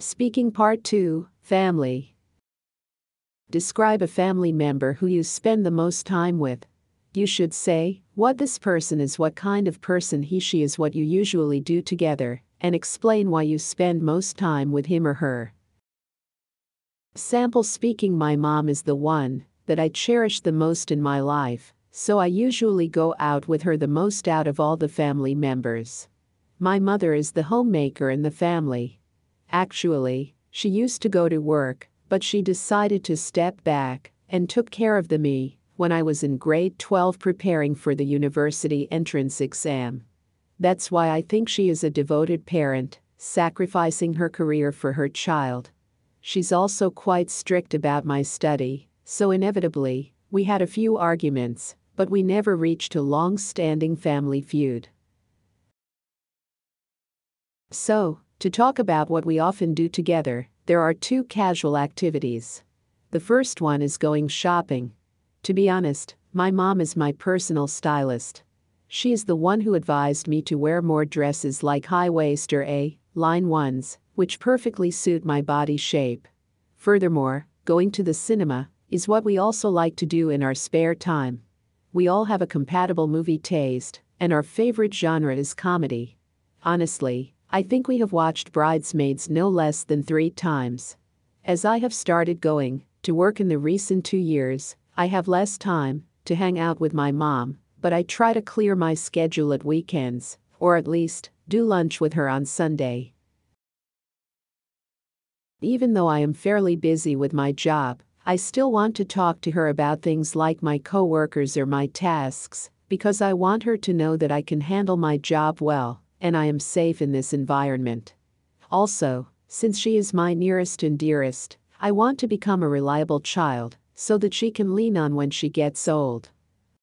Speaking Part 2 Family. Describe a family member who you spend the most time with. You should say what this person is, what kind of person he she is, what you usually do together, and explain why you spend most time with him or her. Sample speaking My mom is the one that I cherish the most in my life, so I usually go out with her the most out of all the family members. My mother is the homemaker in the family. Actually, she used to go to work, but she decided to step back and took care of the me when I was in grade 12 preparing for the university entrance exam. That's why I think she is a devoted parent, sacrificing her career for her child. She's also quite strict about my study, so inevitably, we had a few arguments, but we never reached a long standing family feud. So, to talk about what we often do together, there are two casual activities. The first one is going shopping. To be honest, my mom is my personal stylist. She is the one who advised me to wear more dresses like high waist or A line ones, which perfectly suit my body shape. Furthermore, going to the cinema is what we also like to do in our spare time. We all have a compatible movie taste, and our favorite genre is comedy. Honestly, I think we have watched Bridesmaids no less than three times. As I have started going to work in the recent two years, I have less time to hang out with my mom, but I try to clear my schedule at weekends, or at least do lunch with her on Sunday. Even though I am fairly busy with my job, I still want to talk to her about things like my coworkers or my tasks, because I want her to know that I can handle my job well and I am safe in this environment. Also, since she is my nearest and dearest, I want to become a reliable child so that she can lean on when she gets old.